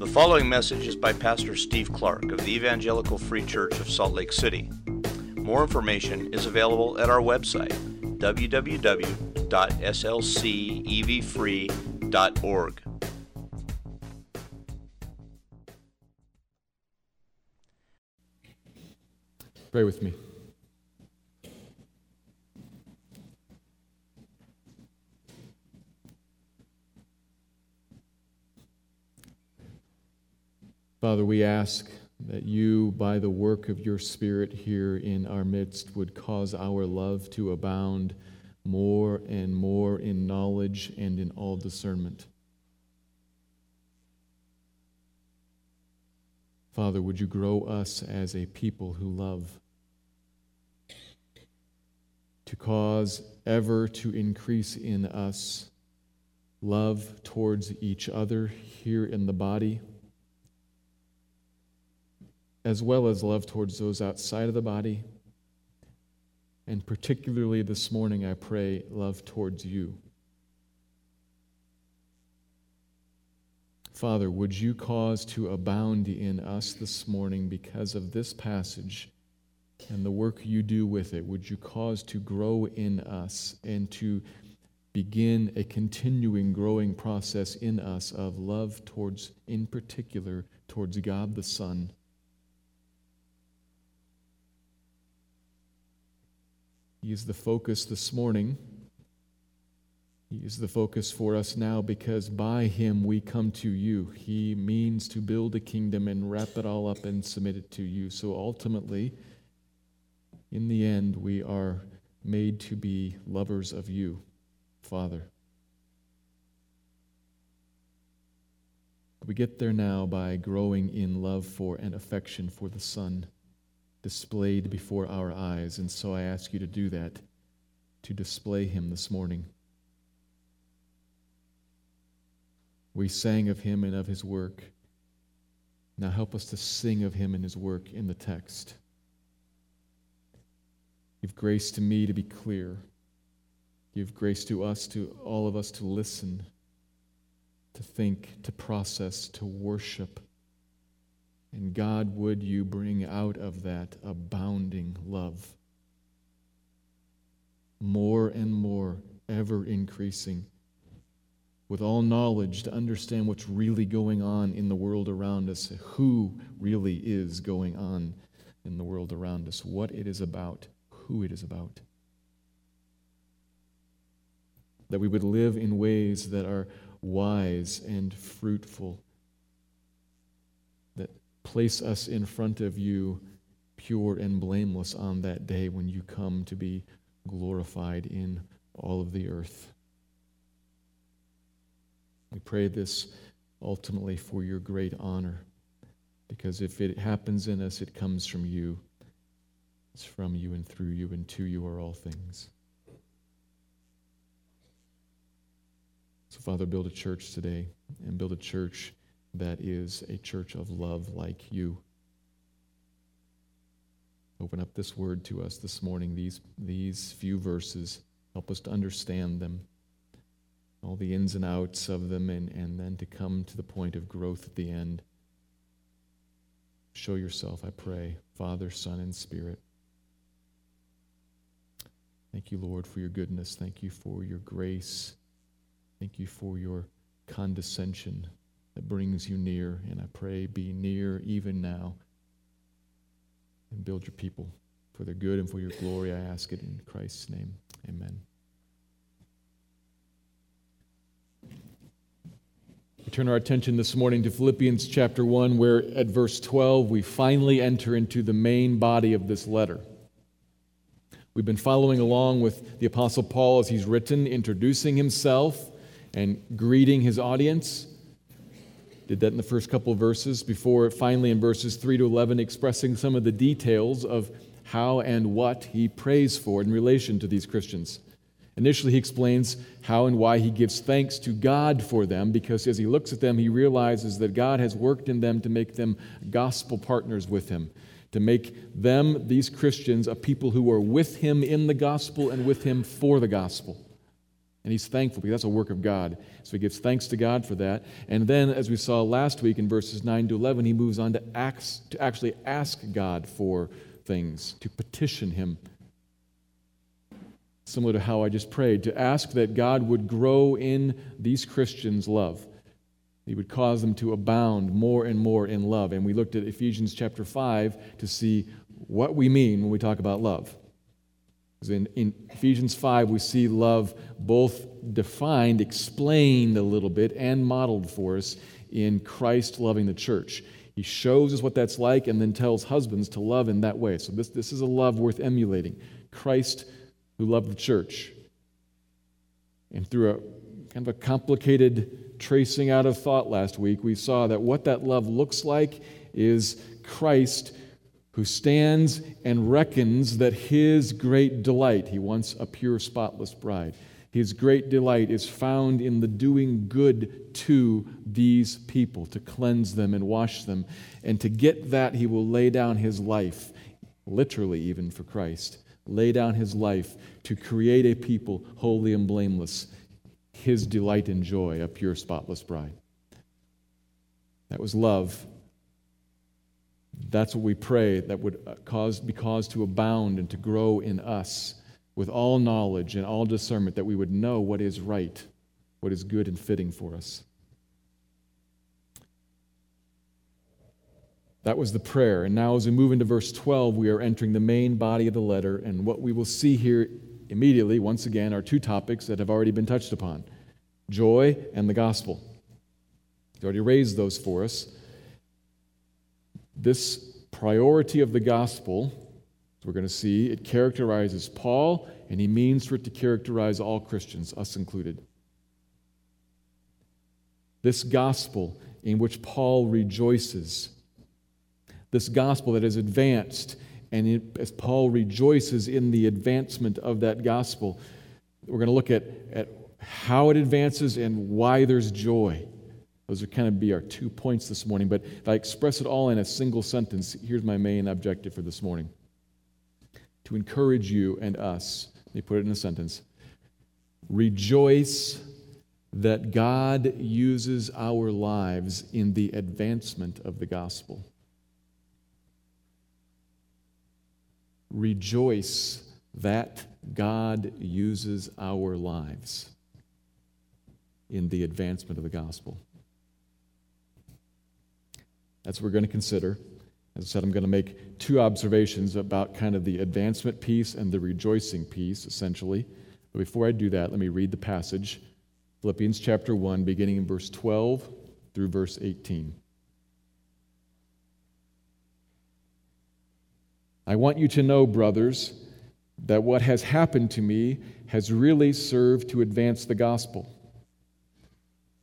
The following message is by Pastor Steve Clark of the Evangelical Free Church of Salt Lake City. More information is available at our website, www.slcevfree.org. Pray with me. Father, we ask that you, by the work of your Spirit here in our midst, would cause our love to abound more and more in knowledge and in all discernment. Father, would you grow us as a people who love? To cause ever to increase in us love towards each other here in the body as well as love towards those outside of the body. And particularly this morning, I pray love towards you. Father, would you cause to abound in us this morning because of this passage and the work you do with it? Would you cause to grow in us and to begin a continuing growing process in us of love towards, in particular, towards God the Son? He is the focus this morning. He is the focus for us now because by him we come to you. He means to build a kingdom and wrap it all up and submit it to you. So ultimately, in the end, we are made to be lovers of you, Father. We get there now by growing in love for and affection for the Son displayed before our eyes. And so I ask you to do that, to display him this morning. We sang of him and of his work. Now help us to sing of him and his work in the text. Give grace to me to be clear. Give grace to us, to all of us, to listen, to think, to process, to worship and God, would you bring out of that abounding love? More and more, ever increasing, with all knowledge to understand what's really going on in the world around us, who really is going on in the world around us, what it is about, who it is about. That we would live in ways that are wise and fruitful place us in front of you pure and blameless on that day when you come to be glorified in all of the earth. We pray this ultimately for your great honor, because if it happens in us, it comes from you. It's from you and through you, and to you are all things. So, Father, build a church today and build a church that is a church of love like you. Open up this word to us this morning, these, these few verses. Help us to understand them, all the ins and outs of them, and, and then to come to the point of growth at the end. Show yourself, I pray, Father, Son, and Spirit. Thank you, Lord, for your goodness. Thank you for your grace. Thank you for your condescension that brings you near. And I pray, be near even now and build your people for their good and for your glory. I ask it in Christ's name. Amen. We turn our attention this morning to Philippians chapter 1, where at verse 12 we finally enter into the main body of this letter. We've been following along with the Apostle Paul as he's written, introducing himself and greeting his audience. Did that in the first couple verses before finally in verses 3 to 11 expressing some of the details of how and what he prays for in relation to these Christians. Initially, he explains how and why he gives thanks to God for them because as he looks at them, he realizes that God has worked in them to make them gospel partners with him, to make them, these Christians, a people who are with him in the gospel and with him for the gospel. And he's thankful because that's a work of God. So he gives thanks to God for that. And then, as we saw last week in verses 9 to 11, he moves on to, acts, to actually ask God for things, to petition him. Similar to how I just prayed, to ask that God would grow in these Christians' love. He would cause them to abound more and more in love. And we looked at Ephesians chapter 5 to see what we mean when we talk about love. Because in, in Ephesians 5, we see love both defined, explained a little bit, and modeled for us in Christ loving the church. He shows us what that's like and then tells husbands to love in that way. So, this, this is a love worth emulating. Christ who loved the church. And through a kind of a complicated tracing out of thought last week, we saw that what that love looks like is Christ who stands and reckons that his great delight, he wants a pure, spotless bride, his great delight is found in the doing good to these people, to cleanse them and wash them. And to get that, he will lay down his life, literally, even for Christ, lay down his life to create a people holy and blameless, his delight and joy, a pure, spotless bride. That was love that's what we pray that would uh, cause, be caused to abound and to grow in us with all knowledge and all discernment, that we would know what is right, what is good and fitting for us. That was the prayer. And now, as we move into verse 12, we are entering the main body of the letter. And what we will see here immediately, once again, are two topics that have already been touched upon joy and the gospel. He's already raised those for us. This priority of the gospel, we're going to see, it characterizes Paul, and he means for it to characterize all Christians, us included. This gospel in which Paul rejoices, this gospel that is advanced, and it, as Paul rejoices in the advancement of that gospel, we're going to look at, at how it advances and why there's joy. Those would kind of be our two points this morning. But if I express it all in a single sentence, here's my main objective for this morning to encourage you and us. Let me put it in a sentence Rejoice that God uses our lives in the advancement of the gospel. Rejoice that God uses our lives in the advancement of the gospel. That's what we're going to consider. As I said, I'm going to make two observations about kind of the advancement piece and the rejoicing piece, essentially. But before I do that, let me read the passage Philippians chapter 1, beginning in verse 12 through verse 18. I want you to know, brothers, that what has happened to me has really served to advance the gospel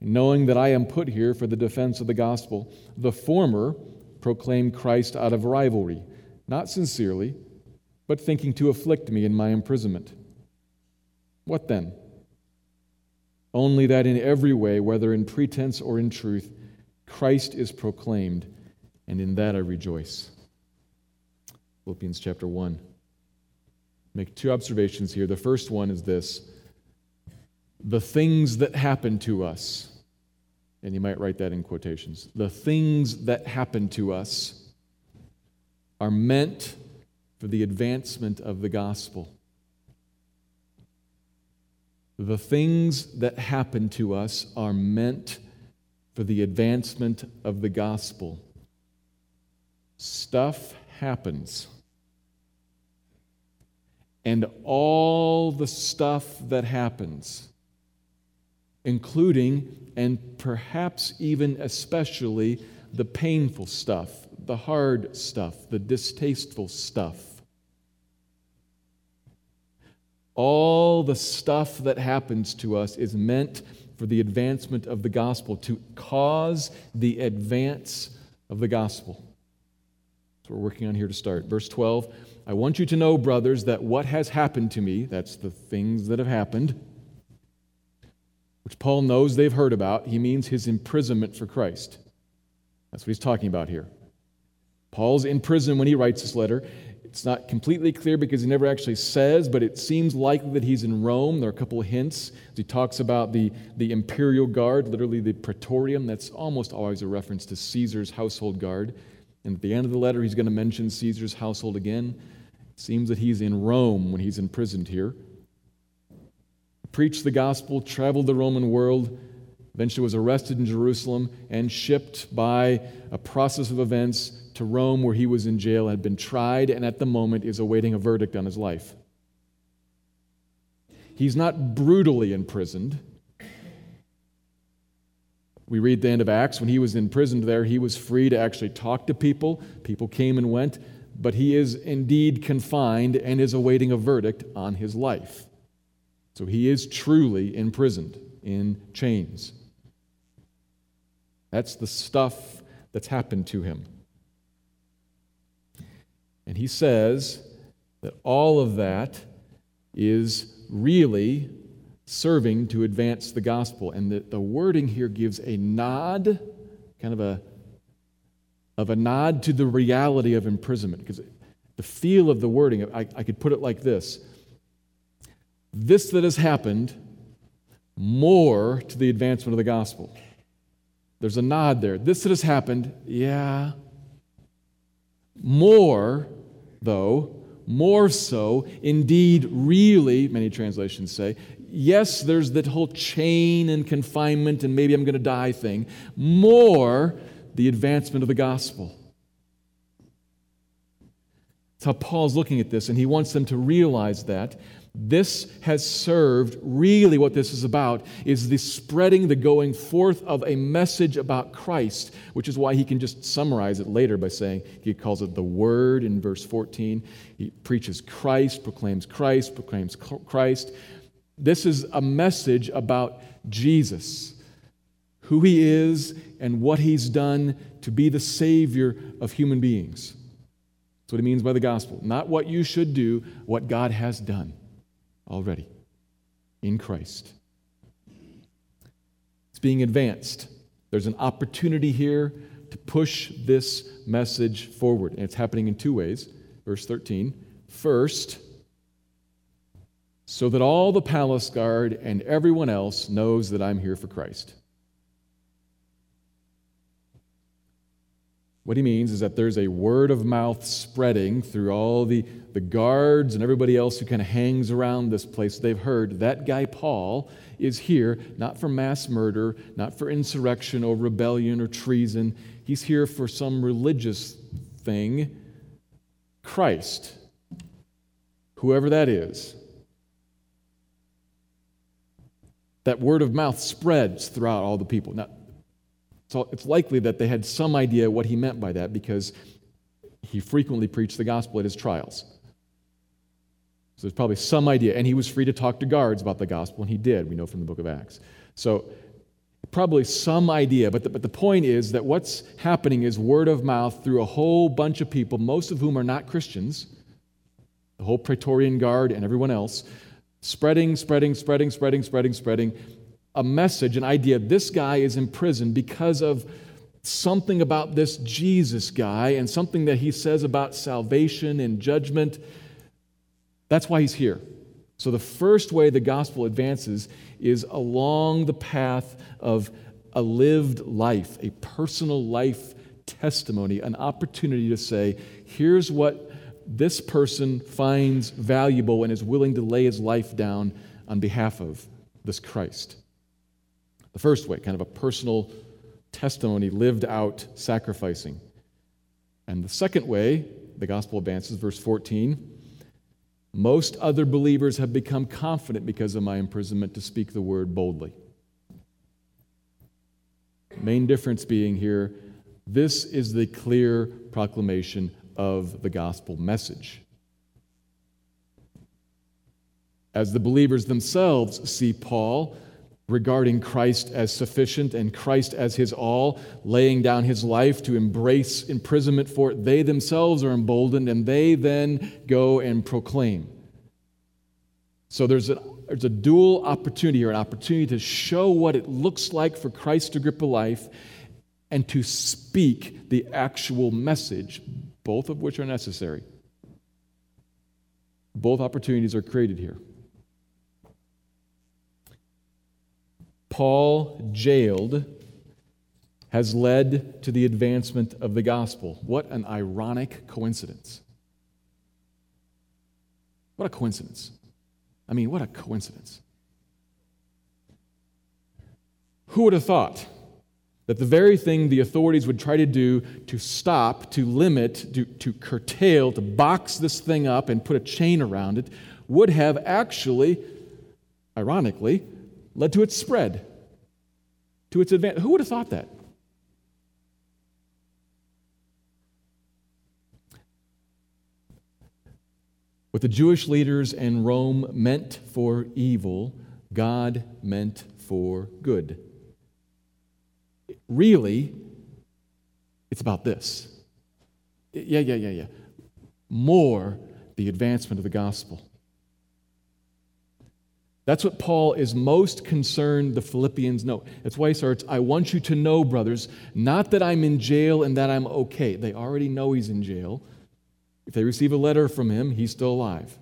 knowing that I am put here for the defense of the gospel. The former proclaim Christ out of rivalry, not sincerely, but thinking to afflict me in my imprisonment. What then? Only that in every way, whether in pretense or in truth, Christ is proclaimed, and in that I rejoice. Philippians chapter 1. Make two observations here. The first one is this the things that happen to us, and you might write that in quotations, the things that happen to us are meant for the advancement of the gospel. The things that happen to us are meant for the advancement of the gospel. Stuff happens. And all the stuff that happens including and perhaps even especially the painful stuff, the hard stuff, the distasteful stuff. All the stuff that happens to us is meant for the advancement of the gospel, to cause the advance of the gospel. What we're working on here to start. Verse 12 I want you to know, brothers, that what has happened to me, that's the things that have happened, which Paul knows they've heard about, he means his imprisonment for Christ. That's what he's talking about here. Paul's in prison when he writes this letter. It's not completely clear because he never actually says, but it seems likely that he's in Rome. There are a couple of hints. He talks about the, the imperial guard, literally the praetorium. That's almost always a reference to Caesar's household guard. And at the end of the letter, he's going to mention Caesar's household again. It seems that he's in Rome when he's imprisoned here. Preached the gospel, traveled the Roman world, eventually was arrested in Jerusalem and shipped by a process of events to Rome, where he was in jail, had been tried, and at the moment is awaiting a verdict on his life. He's not brutally imprisoned. We read the end of Acts. When he was imprisoned there, he was free to actually talk to people. People came and went, but he is indeed confined and is awaiting a verdict on his life. So he is truly imprisoned in chains. That's the stuff that's happened to him. And he says that all of that is really serving to advance the gospel. And the, the wording here gives a nod, kind of a, of a nod to the reality of imprisonment. Because the feel of the wording, I, I could put it like this This that has happened, more to the advancement of the gospel. There's a nod there. This that has happened, yeah. More though, more so, indeed, really, many translations say, yes, there's that whole chain and confinement and maybe I'm going to die thing, more the advancement of the gospel. That's how Paul's looking at this, and he wants them to realize that this has served really what this is about is the spreading the going forth of a message about christ which is why he can just summarize it later by saying he calls it the word in verse 14 he preaches christ proclaims christ proclaims christ. This is a message about jesus who he is and what he's done to be the savior of human beings. That's what he means by the gospel. Not what you should do what god has done already in Christ. It's being advanced. There's an opportunity here to push this message forward. And it's happening in two ways. Verse 13. First, so that all the palace guard and everyone else knows that I'm here for Christ. What he means is that there's a word of mouth spreading through all the, the guards and everybody else who kind of hangs around this place. They've heard that guy Paul is here not for mass murder, not for insurrection or rebellion or treason. He's here for some religious thing. Christ, whoever that is. That word of mouth spreads throughout all the people. Now, so it's likely that they had some idea what he meant by that because he frequently preached the gospel at his trials. So there's probably some idea. And he was free to talk to guards about the gospel, and he did, we know from the book of Acts. So probably some idea, but the, but the point is that what's happening is word of mouth through a whole bunch of people, most of whom are not Christians, the whole Praetorian Guard and everyone else, spreading, spreading, spreading, spreading, spreading, spreading, a message, an idea. This guy is in prison because of something about this Jesus guy and something that he says about salvation and judgment. That's why he's here. So, the first way the gospel advances is along the path of a lived life, a personal life testimony, an opportunity to say, here's what this person finds valuable and is willing to lay his life down on behalf of this Christ. The first way, kind of a personal testimony lived out sacrificing. And the second way, the gospel advances, verse 14 most other believers have become confident because of my imprisonment to speak the word boldly. Main difference being here, this is the clear proclamation of the gospel message. As the believers themselves see Paul, regarding Christ as sufficient and Christ as his all, laying down his life to embrace imprisonment for it, they themselves are emboldened and they then go and proclaim. So there's a, there's a dual opportunity here an opportunity to show what it looks like for Christ to grip a life and to speak the actual message, both of which are necessary. Both opportunities are created here. Paul jailed has led to the advancement of the gospel. What an ironic coincidence. What a coincidence. I mean, what a coincidence. Who would have thought that the very thing the authorities would try to do to stop, to limit, to, to curtail, to box this thing up and put a chain around it would have actually, ironically, led to its spread, to its advance. Who would have thought that? What the Jewish leaders in Rome meant for evil, God meant for good. Really, it's about this. Yeah, yeah, yeah, yeah. More the advancement of the gospel. That's what Paul is most concerned the Philippians know. That's why he starts, I want you to know, brothers, not that I'm in jail and that I'm okay. They already know he's in jail. If they receive a letter from him, he's still alive.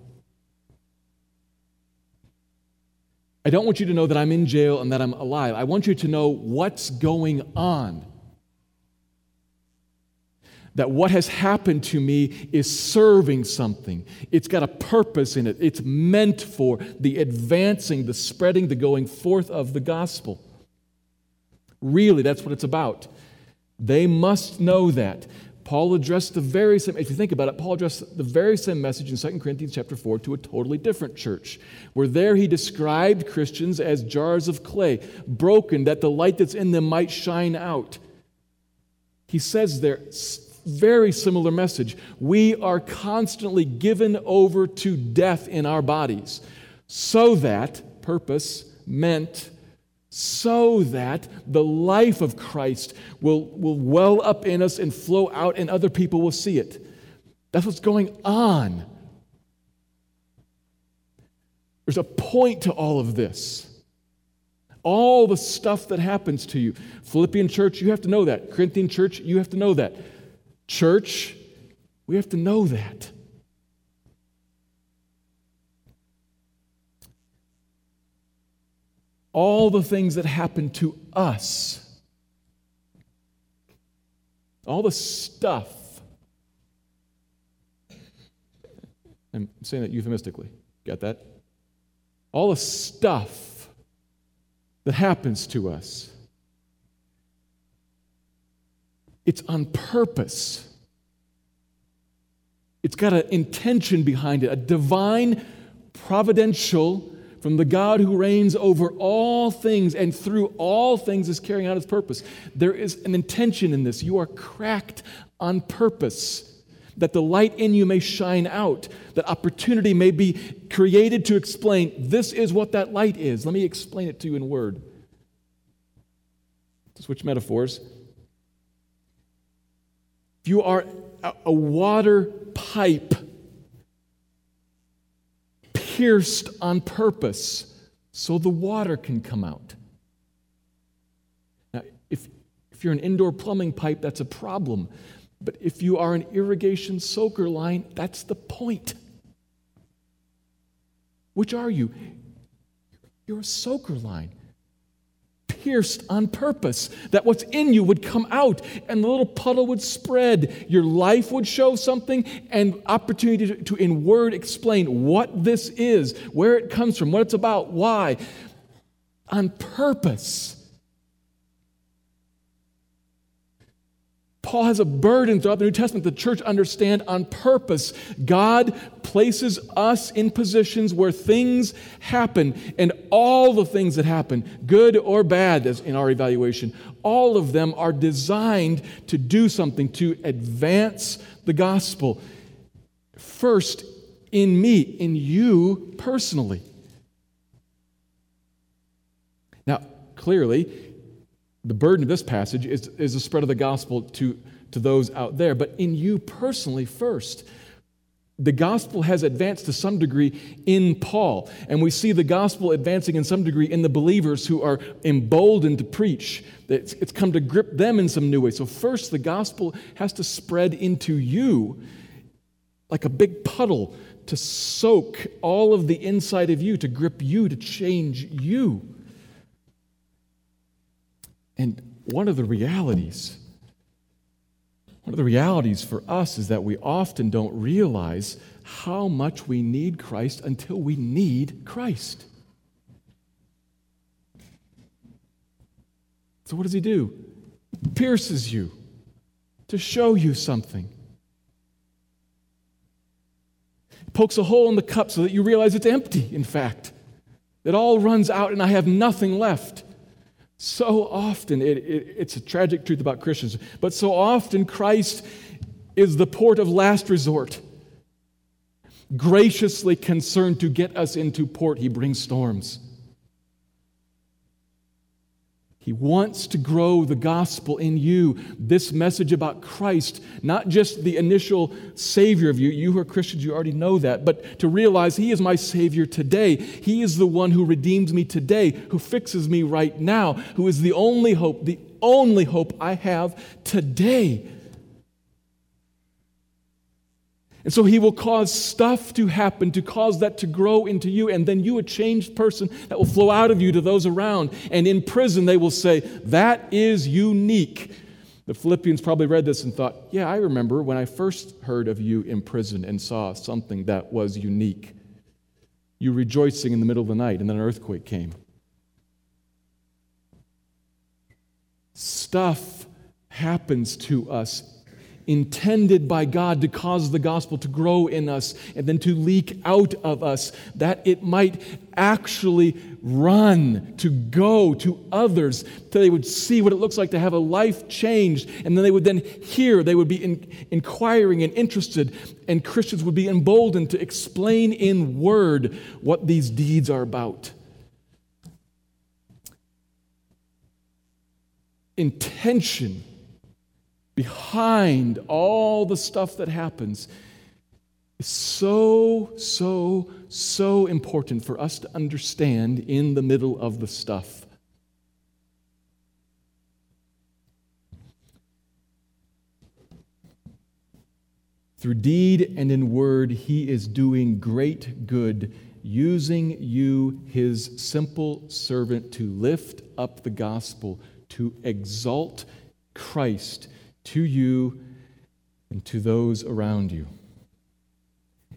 I don't want you to know that I'm in jail and that I'm alive. I want you to know what's going on. That what has happened to me is serving something. It's got a purpose in it. It's meant for the advancing, the spreading, the going forth of the gospel. Really, that's what it's about. They must know that. Paul addressed the very same, if you think about it, Paul addressed the very same message in 2 Corinthians chapter 4 to a totally different church, where there he described Christians as jars of clay, broken that the light that's in them might shine out. He says there, very similar message. We are constantly given over to death in our bodies, so that, purpose, meant, so that the life of Christ will, will well up in us and flow out, and other people will see it. That's what's going on. There's a point to all of this. All the stuff that happens to you. Philippian church, you have to know that. Corinthian church, you have to know that. Church, we have to know that. all the things that happen to us, all the stuff. I'm saying that euphemistically. Get that? All the stuff that happens to us. It's on purpose. It's got an intention behind it, a divine, providential from the God who reigns over all things and through all things is carrying out his purpose. There is an intention in this. You are cracked on purpose. That the light in you may shine out, that opportunity may be created to explain this is what that light is. Let me explain it to you in word. To switch metaphors. If you are a water pipe pierced on purpose so the water can come out. Now, if, if you're an indoor plumbing pipe, that's a problem. But if you are an irrigation soaker line, that's the point. Which are you? You're a soaker line pierced on purpose, that what's in you would come out and the little puddle would spread. Your life would show something and opportunity to, to, in word, explain what this is, where it comes from, what it's about, why. On purpose. Paul has a burden throughout the New Testament the church understand on purpose. God places us in positions where things happen, and all the things that happen, good or bad, as in our evaluation, all of them are designed to do something to advance the gospel. First, in me, in you personally. Now, clearly, the burden of this passage is, is the spread of the gospel to, to those out there, but in you personally first. The gospel has advanced to some degree in Paul, and we see the gospel advancing in some degree in the believers who are emboldened to preach. It's, it's come to grip them in some new way. So, first, the gospel has to spread into you like a big puddle to soak all of the inside of you, to grip you, to change you. And one of the realities, one of the realities for us is that we often don't realize how much we need Christ until we need Christ. So, what does he do? Pierces you to show you something. Pokes a hole in the cup so that you realize it's empty, in fact. It all runs out and I have nothing left. So often, it, it, it's a tragic truth about Christians, but so often Christ is the port of last resort. Graciously concerned to get us into port, he brings storms. He wants to grow the gospel in you, this message about Christ, not just the initial Savior of you. You who are Christians, you already know that, but to realize He is my Savior today. He is the one who redeems me today, who fixes me right now, who is the only hope, the only hope I have today. And so he will cause stuff to happen to cause that to grow into you, and then you, a changed person, that will flow out of you to those around. And in prison, they will say, That is unique. The Philippians probably read this and thought, Yeah, I remember when I first heard of you in prison and saw something that was unique. You rejoicing in the middle of the night, and then an earthquake came. Stuff happens to us intended by God to cause the gospel to grow in us and then to leak out of us, that it might actually run, to go to others, that they would see what it looks like to have a life changed. And then they would then hear, they would be in, inquiring and interested, and Christians would be emboldened to explain in word what these deeds are about. Intention behind all the stuff that happens is so, so, so important for us to understand in the middle of the stuff. Through deed and in word, he is doing great good, using you, his simple servant, to lift up the gospel, to exalt Christ to you and to those around you.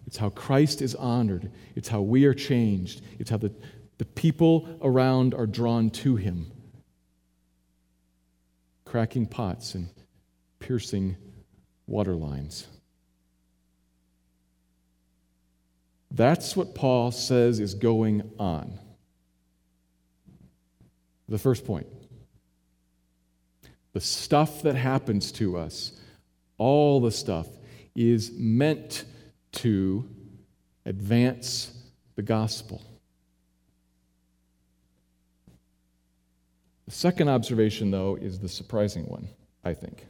It's how Christ is honored, it's how we are changed, it's how the, the people around are drawn to him. Cracking pots and piercing water lines. That's what Paul says is going on. The first point the stuff that happens to us, all the stuff, is meant to advance the gospel. The second observation, though, is the surprising one, I think.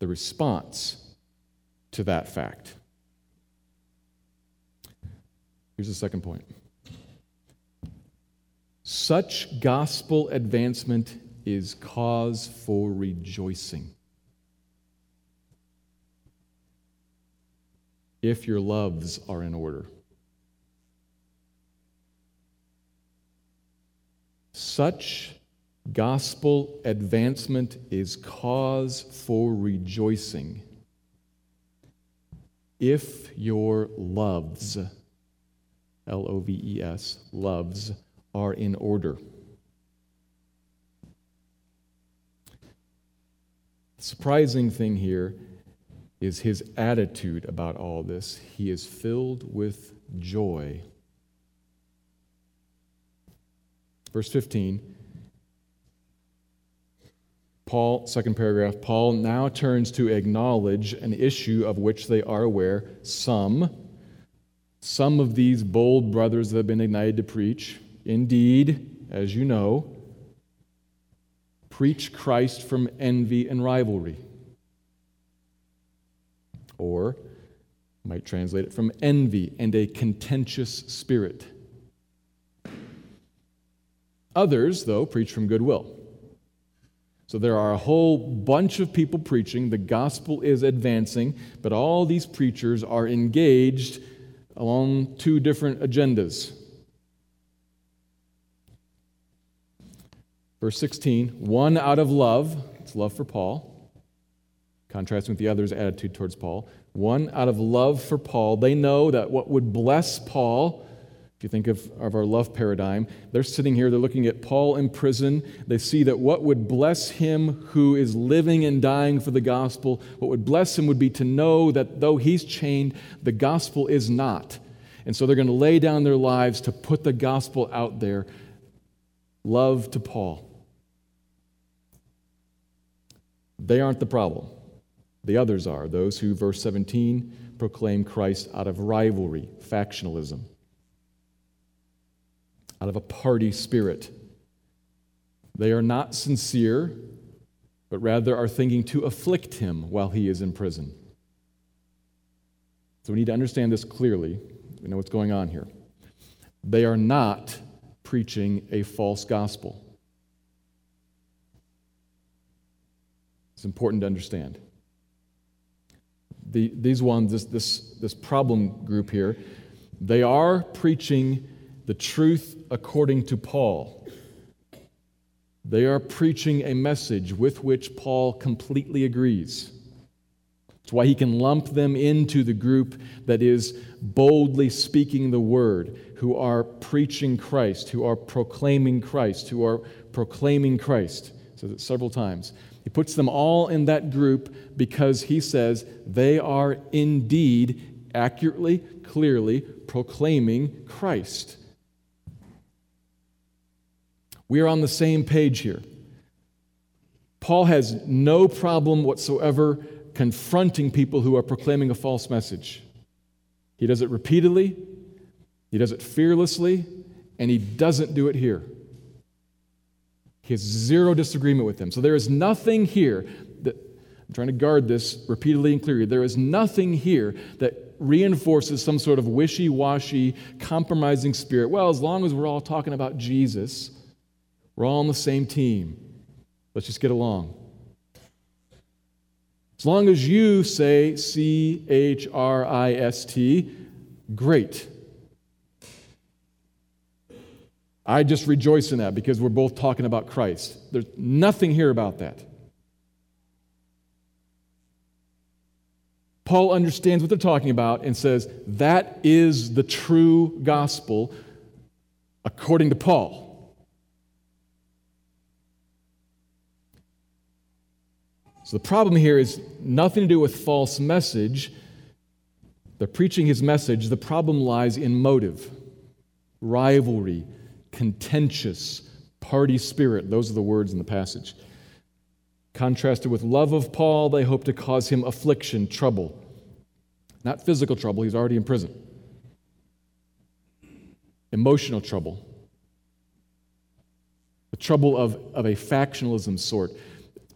The response to that fact. Here's the second point. Such gospel advancement is cause for rejoicing. If your loves are in order. Such gospel advancement is cause for rejoicing. If your loves, L O V E S, loves, are in order. Surprising thing here is his attitude about all this. He is filled with joy. Verse 15. Paul, second paragraph, Paul now turns to acknowledge an issue of which they are aware. Some, Some of these bold brothers that have been ignited to preach, indeed, as you know, preach Christ from envy and rivalry. Or, might translate it from envy and a contentious spirit. Others, though, preach from goodwill. So there are a whole bunch of people preaching. The gospel is advancing, but all these preachers are engaged along two different agendas. Verse 16 one out of love, it's love for Paul, contrasting with the other's attitude towards Paul. One out of love for Paul. They know that what would bless Paul if you think of, of our love paradigm, they're sitting here, they're looking at Paul in prison. They see that what would bless him who is living and dying for the gospel, what would bless him would be to know that though he's chained, the gospel is not. And so they're going to lay down their lives to put the gospel out there. Love to Paul. They aren't the problem. The others are, those who, verse 17, proclaim Christ out of rivalry, factionalism out of a party spirit. They are not sincere, but rather are thinking to afflict him while he is in prison. So we need to understand this clearly. We know what's going on here. They are not preaching a false gospel. It's important to understand. The, these ones, this, this, this problem group here, they are preaching the truth according to Paul. They are preaching a message with which Paul completely agrees. That's why he can lump them into the group that is boldly speaking the word, who are preaching Christ, who are proclaiming Christ, who are proclaiming Christ. Says it several times. He puts them all in that group because he says they are indeed accurately, clearly proclaiming Christ. We are on the same page here. Paul has no problem whatsoever confronting people who are proclaiming a false message. He does it repeatedly, he does it fearlessly, and he doesn't do it here. He has zero disagreement with them. So there is nothing here that, I'm trying to guard this repeatedly and clearly, there is nothing here that reinforces some sort of wishy washy, compromising spirit. Well, as long as we're all talking about Jesus, we're all on the same team. Let's just get along. As long as you say C H R I S T, great. I just rejoice in that because we're both talking about Christ. There's nothing here about that. Paul understands what they're talking about and says that is the true gospel according to Paul. So the problem here is nothing to do with false message. They're preaching his message. The problem lies in motive, rivalry, contentious, party spirit. Those are the words in the passage. Contrasted with love of Paul, they hope to cause him affliction, trouble. Not physical trouble, he's already in prison. Emotional trouble. The trouble of, of a factionalism sort.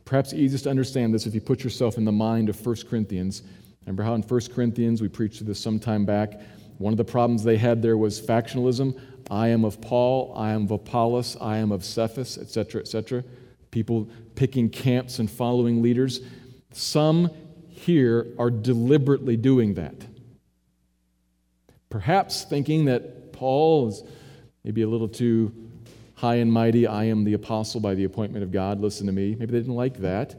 Perhaps easiest to understand this if you put yourself in the mind of 1 Corinthians. Remember how in 1 Corinthians, we preached this some time back, one of the problems they had there was factionalism. I am of Paul, I am of Apollos, I am of Cephas, etc., etc. People picking camps and following leaders. Some here are deliberately doing that. Perhaps thinking that Paul is maybe a little too high and mighty, I am the apostle by the appointment of God, listen to me. Maybe they didn't like that.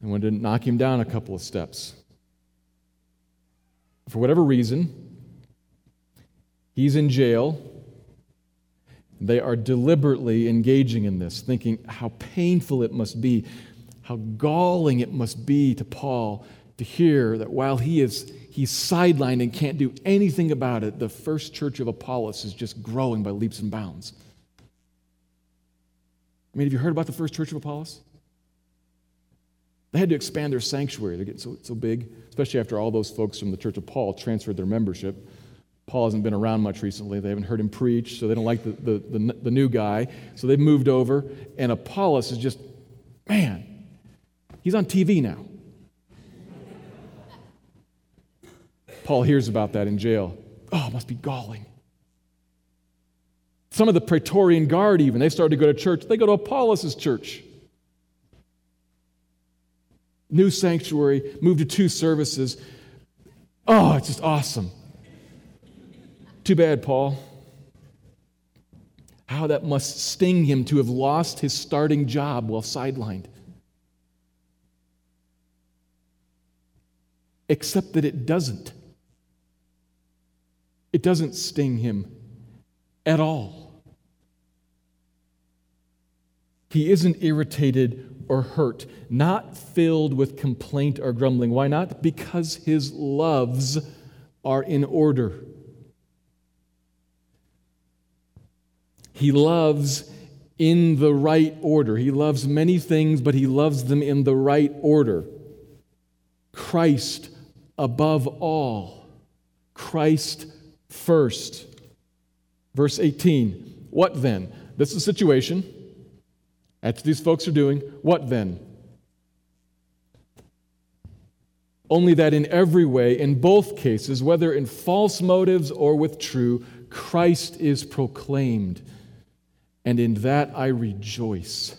And wanted to knock him down a couple of steps. For whatever reason, he's in jail. They are deliberately engaging in this, thinking how painful it must be, how galling it must be to Paul to hear that while he is he's sidelined and can't do anything about it. The first church of Apollos is just growing by leaps and bounds. I mean, have you heard about the first church of Apollos? They had to expand their sanctuary. They're getting so, so big, especially after all those folks from the Church of Paul transferred their membership. Paul hasn't been around much recently. They haven't heard him preach, so they don't like the, the, the, the new guy. So they've moved over, and Apollos is just, man, he's on TV now. Paul hears about that in jail. Oh, it must be galling. Some of the Praetorian Guard, even, they started to go to church. They go to Apollos' church. New sanctuary, moved to two services. Oh, it's just awesome. Too bad, Paul. How that must sting him to have lost his starting job while sidelined. Except that it doesn't. It doesn't sting him at all. He isn't irritated or hurt, not filled with complaint or grumbling. Why not? Because his loves are in order. He loves in the right order. He loves many things, but he loves them in the right order. Christ above all. Christ first. Verse 18. What then? This is a situation. That's what these folks are doing. What then? Only that in every way, in both cases, whether in false motives or with true, Christ is proclaimed and in that I rejoice.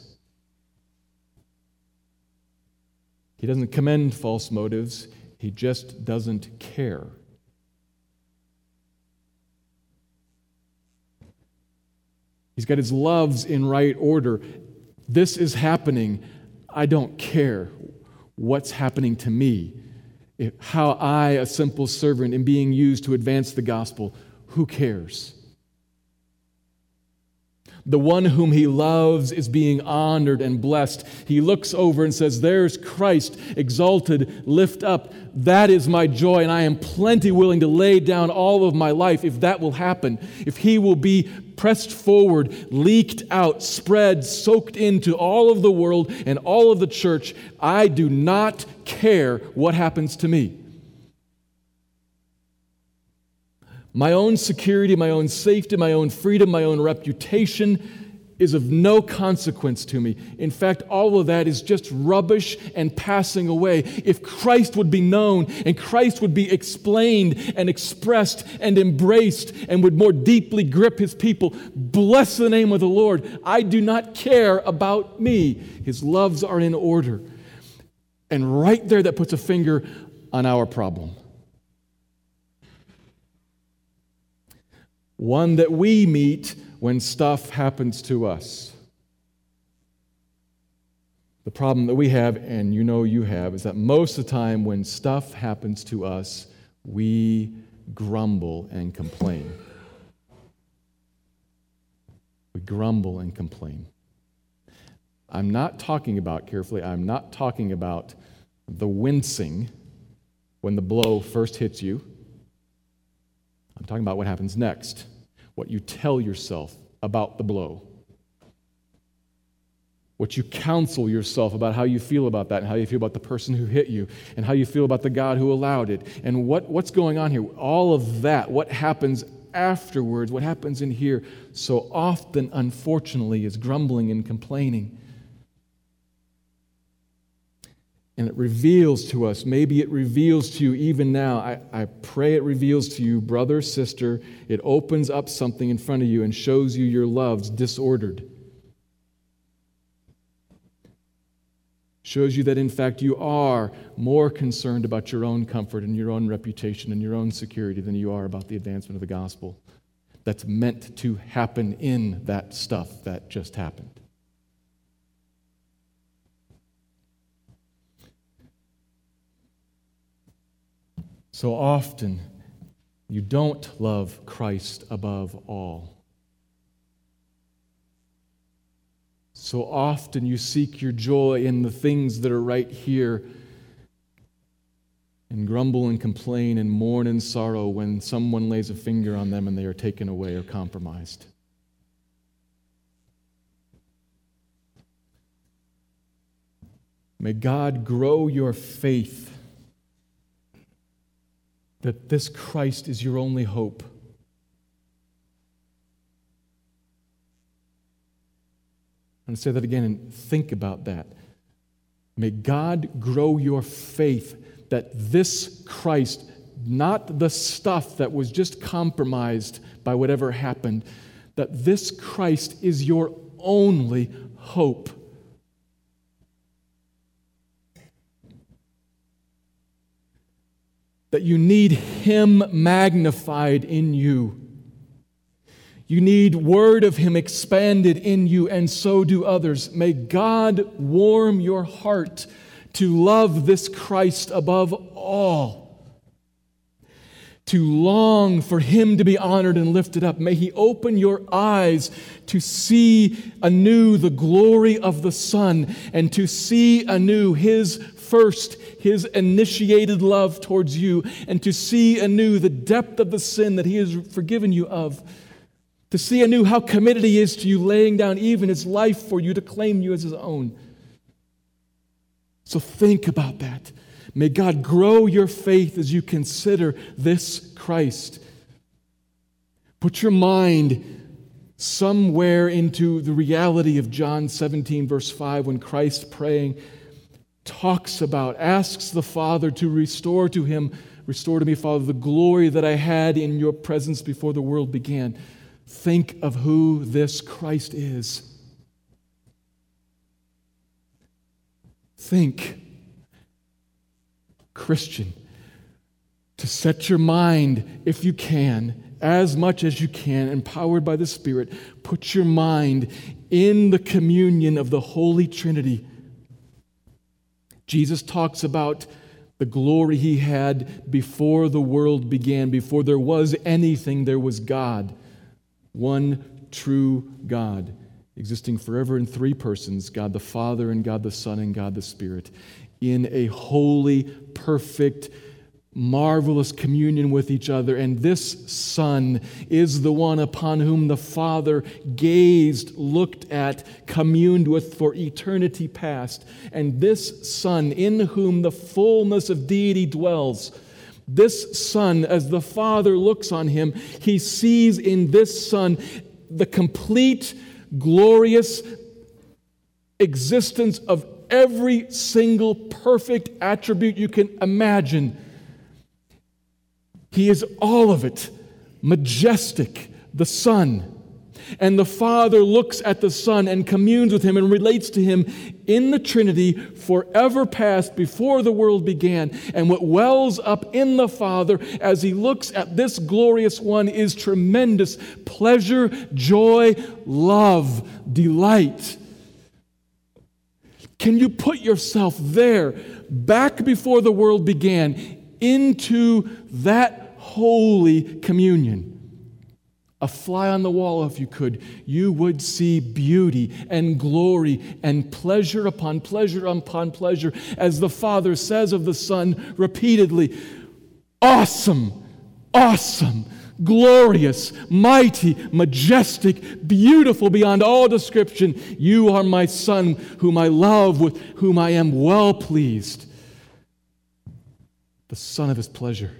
He doesn't commend false motives, he just doesn't care. He's got his loves in right order. This is happening. I don't care what's happening to me. If, how I, a simple servant, am being used to advance the gospel. Who cares? The one whom he loves is being honored and blessed. He looks over and says, There's Christ, exalted, lift up. That is my joy, and I am plenty willing to lay down all of my life if that will happen. If he will be pressed forward, leaked out, spread, soaked into all of the world and all of the church, I do not care what happens to me. My own security, my own safety, my own freedom, my own reputation is of no consequence to me. In fact, all of that is just rubbish and passing away. If Christ would be known and Christ would be explained and expressed and embraced and would more deeply grip his people, bless the name of the Lord. I do not care about me. His loves are in order. And right there, that puts a finger on our problem. One that we meet when stuff happens to us. The problem that we have, and you know you have, is that most of the time when stuff happens to us, we grumble and complain. We grumble and complain. I'm not talking about, carefully, I'm not talking about the wincing when the blow first hits you. I'm talking about what happens next what you tell yourself about the blow, what you counsel yourself about how you feel about that, and how you feel about the person who hit you, and how you feel about the God who allowed it, and what, what's going on here. All of that, what happens afterwards, what happens in here, so often, unfortunately, is grumbling and complaining. And it reveals to us, maybe it reveals to you even now. I, I pray it reveals to you, brother, sister. It opens up something in front of you and shows you your loves disordered. Shows you that, in fact, you are more concerned about your own comfort and your own reputation and your own security than you are about the advancement of the gospel that's meant to happen in that stuff that just happened. So often, you don't love Christ above all. So often, you seek your joy in the things that are right here and grumble and complain and mourn and sorrow when someone lays a finger on them and they are taken away or compromised. May God grow your faith that this Christ is your only hope. And say that again and think about that. May God grow your faith that this Christ, not the stuff that was just compromised by whatever happened, that this Christ is your only hope. That you need Him magnified in you. You need word of him expanded in you, and so do others. May God warm your heart to love this Christ above all, to long for him to be honored and lifted up. May he open your eyes to see anew the glory of the Son and to see anew his first, his initiated love towards you, and to see anew the depth of the sin that he has forgiven you of to see anew how committed He is to you, laying down even His life for you to claim you as His own. So think about that. May God grow your faith as you consider this Christ. Put your mind somewhere into the reality of John 17, verse 5, when Christ praying talks about, asks the Father to restore to him, restore to me, Father, the glory that I had in your presence before the world began. Think of who this Christ is. Think, Christian, to set your mind, if you can, as much as you can, empowered by the Spirit, put your mind in the communion of the Holy Trinity. Jesus talks about the glory he had before the world began, before there was anything, there was God one true God, existing forever in three persons God the Father, and God the Son, and God the Spirit, in a holy, perfect, marvelous communion with each other. And this Son is the one upon whom the Father gazed, looked at, communed with for eternity past. And this Son, in whom the fullness of deity dwells, this Son, as the Father looks on him, he sees in this Son the complete, glorious existence of every single perfect attribute you can imagine. He is all of it majestic, the Son. And the Father looks at the Son and communes with him and relates to him in the Trinity forever past before the world began. And what wells up in the Father as he looks at this glorious one is tremendous pleasure, joy, love, delight. Can you put yourself there, back before the world began, into that holy communion? a fly on the wall if you could, you would see beauty and glory and pleasure upon pleasure upon pleasure, as the Father says of the Son repeatedly Awesome, awesome, glorious, mighty, majestic, beautiful beyond all description. You are my Son, whom I love, with whom I am well pleased. The Son of His pleasure.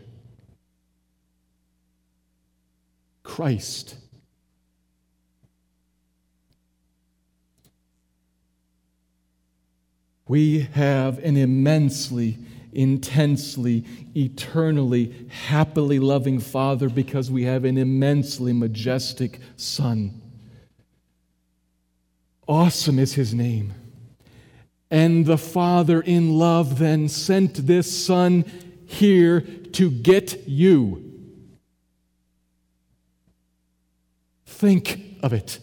Christ. We have an immensely, intensely, eternally, happily loving Father because we have an immensely majestic Son. Awesome is his name. And the Father in love then sent this Son here to get you Think of it.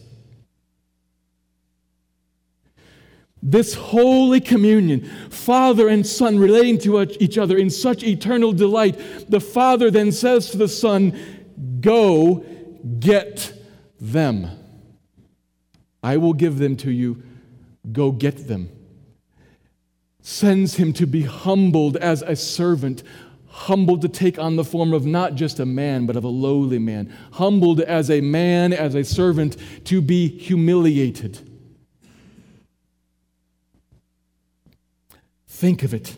This holy communion, Father and Son relating to each other in such eternal delight, the Father then says to the Son, Go get them. I will give them to you. Go get them. Sends him to be humbled as a servant, humbled to take on the form of not just a man, but of a lowly man, humbled as a man, as a servant, to be humiliated. Think of it.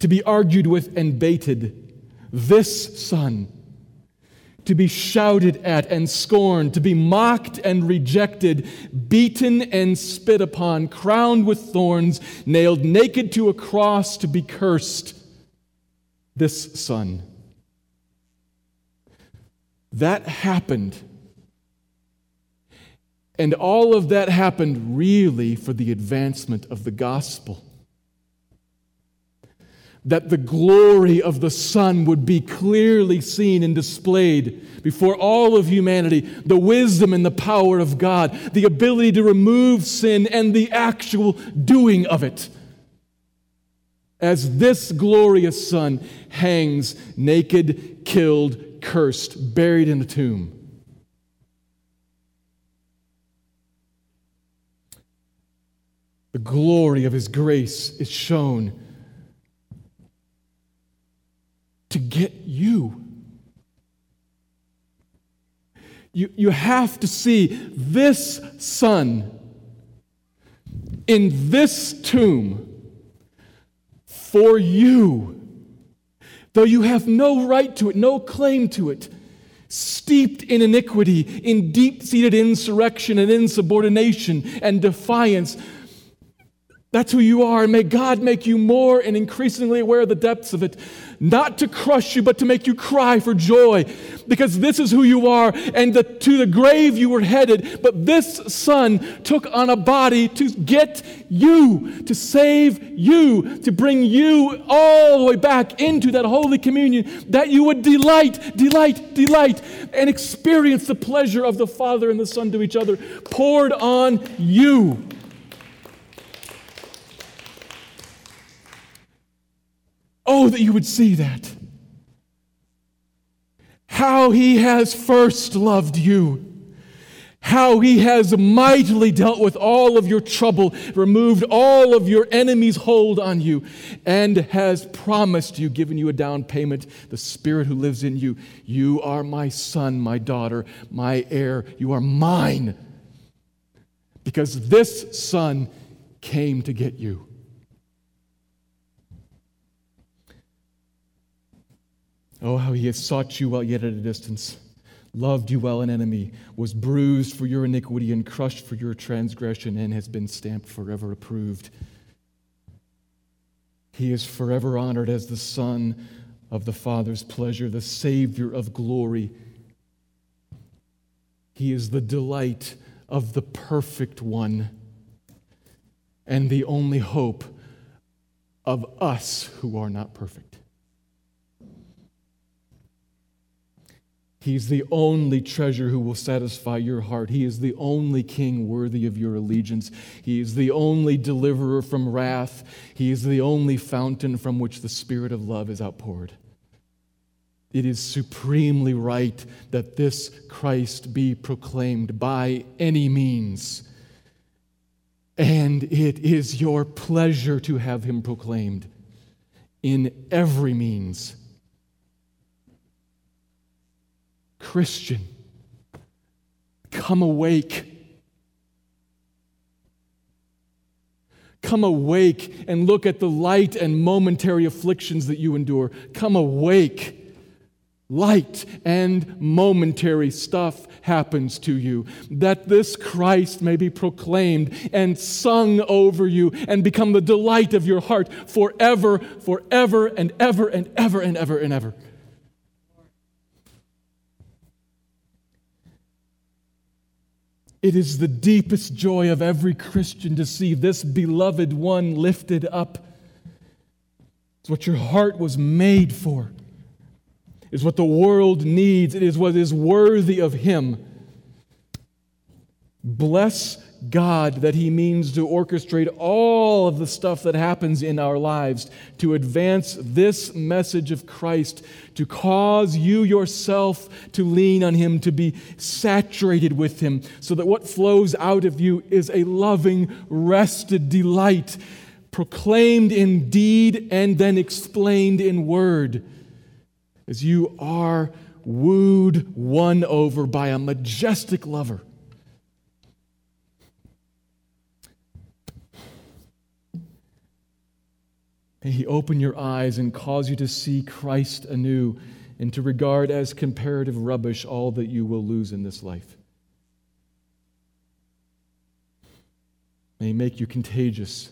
To be argued with and baited, this son to be shouted at and scorned, to be mocked and rejected, beaten and spit upon, crowned with thorns, nailed naked to a cross to be cursed. This son. That happened. And all of that happened really for the advancement of the gospel that the glory of the Son would be clearly seen and displayed before all of humanity, the wisdom and the power of God, the ability to remove sin, and the actual doing of it. As this glorious Son hangs naked, killed, cursed, buried in a tomb. The glory of His grace is shown to get you. You, you have to see this son in this tomb for you. Though you have no right to it, no claim to it, steeped in iniquity, in deep seated insurrection and insubordination and defiance. That's who you are, and may God make you more and increasingly aware of the depths of it not to crush you, but to make you cry for joy, because this is who you are, and the, to the grave you were headed. But this Son took on a body to get you, to save you, to bring you all the way back into that Holy Communion, that you would delight, delight, delight, and experience the pleasure of the Father and the Son to each other poured on you. Oh, that you would see that. How he has first loved you. How he has mightily dealt with all of your trouble, removed all of your enemy's hold on you, and has promised you, given you a down payment, the Spirit who lives in you. You are my son, my daughter, my heir. You are mine. Because this son came to get you. Oh, how he has sought you while yet at a distance, loved you while an enemy, was bruised for your iniquity and crushed for your transgression, and has been stamped forever approved. He is forever honored as the Son of the Father's pleasure, the Savior of glory. He is the delight of the perfect one and the only hope of us who are not perfect. He's the only treasure who will satisfy your heart. He is the only king worthy of your allegiance. He is the only deliverer from wrath. He is the only fountain from which the spirit of love is outpoured. It is supremely right that this Christ be proclaimed by any means. And it is your pleasure to have him proclaimed in every means Christian, come awake. Come awake and look at the light and momentary afflictions that you endure. Come awake. Light and momentary stuff happens to you. That this Christ may be proclaimed and sung over you and become the delight of your heart forever, forever, and ever, and ever, and ever, and ever. It is the deepest joy of every Christian to see this beloved one lifted up. It's what your heart was made for. It's what the world needs. It is what is worthy of Him. Bless God that He means to orchestrate all of the stuff that happens in our lives to advance this message of Christ, to cause you yourself to lean on Him, to be saturated with Him, so that what flows out of you is a loving, rested delight, proclaimed in deed and then explained in word, as you are wooed, won over by a majestic lover May He open your eyes and cause you to see Christ anew and to regard as comparative rubbish all that you will lose in this life. May He make you contagious.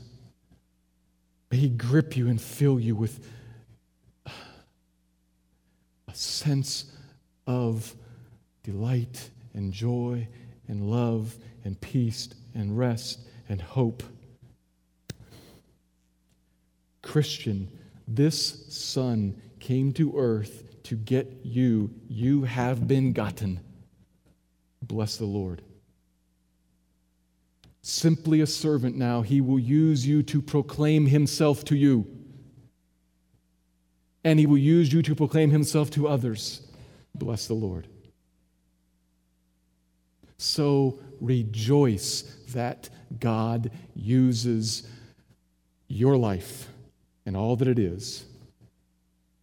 May He grip you and fill you with a sense of delight and joy and love and peace and rest and hope. Christian, this Son came to earth to get you. You have been gotten. Bless the Lord. Simply a servant now, he will use you to proclaim himself to you. And he will use you to proclaim himself to others. Bless the Lord. So rejoice that God uses your life and all that it is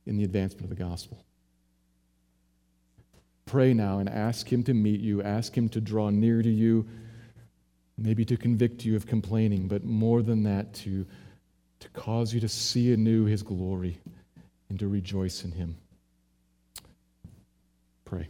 in the advancement of the gospel. Pray now and ask Him to meet you, ask Him to draw near to you, maybe to convict you of complaining, but more than that, to, to cause you to see anew His glory and to rejoice in Him. Pray.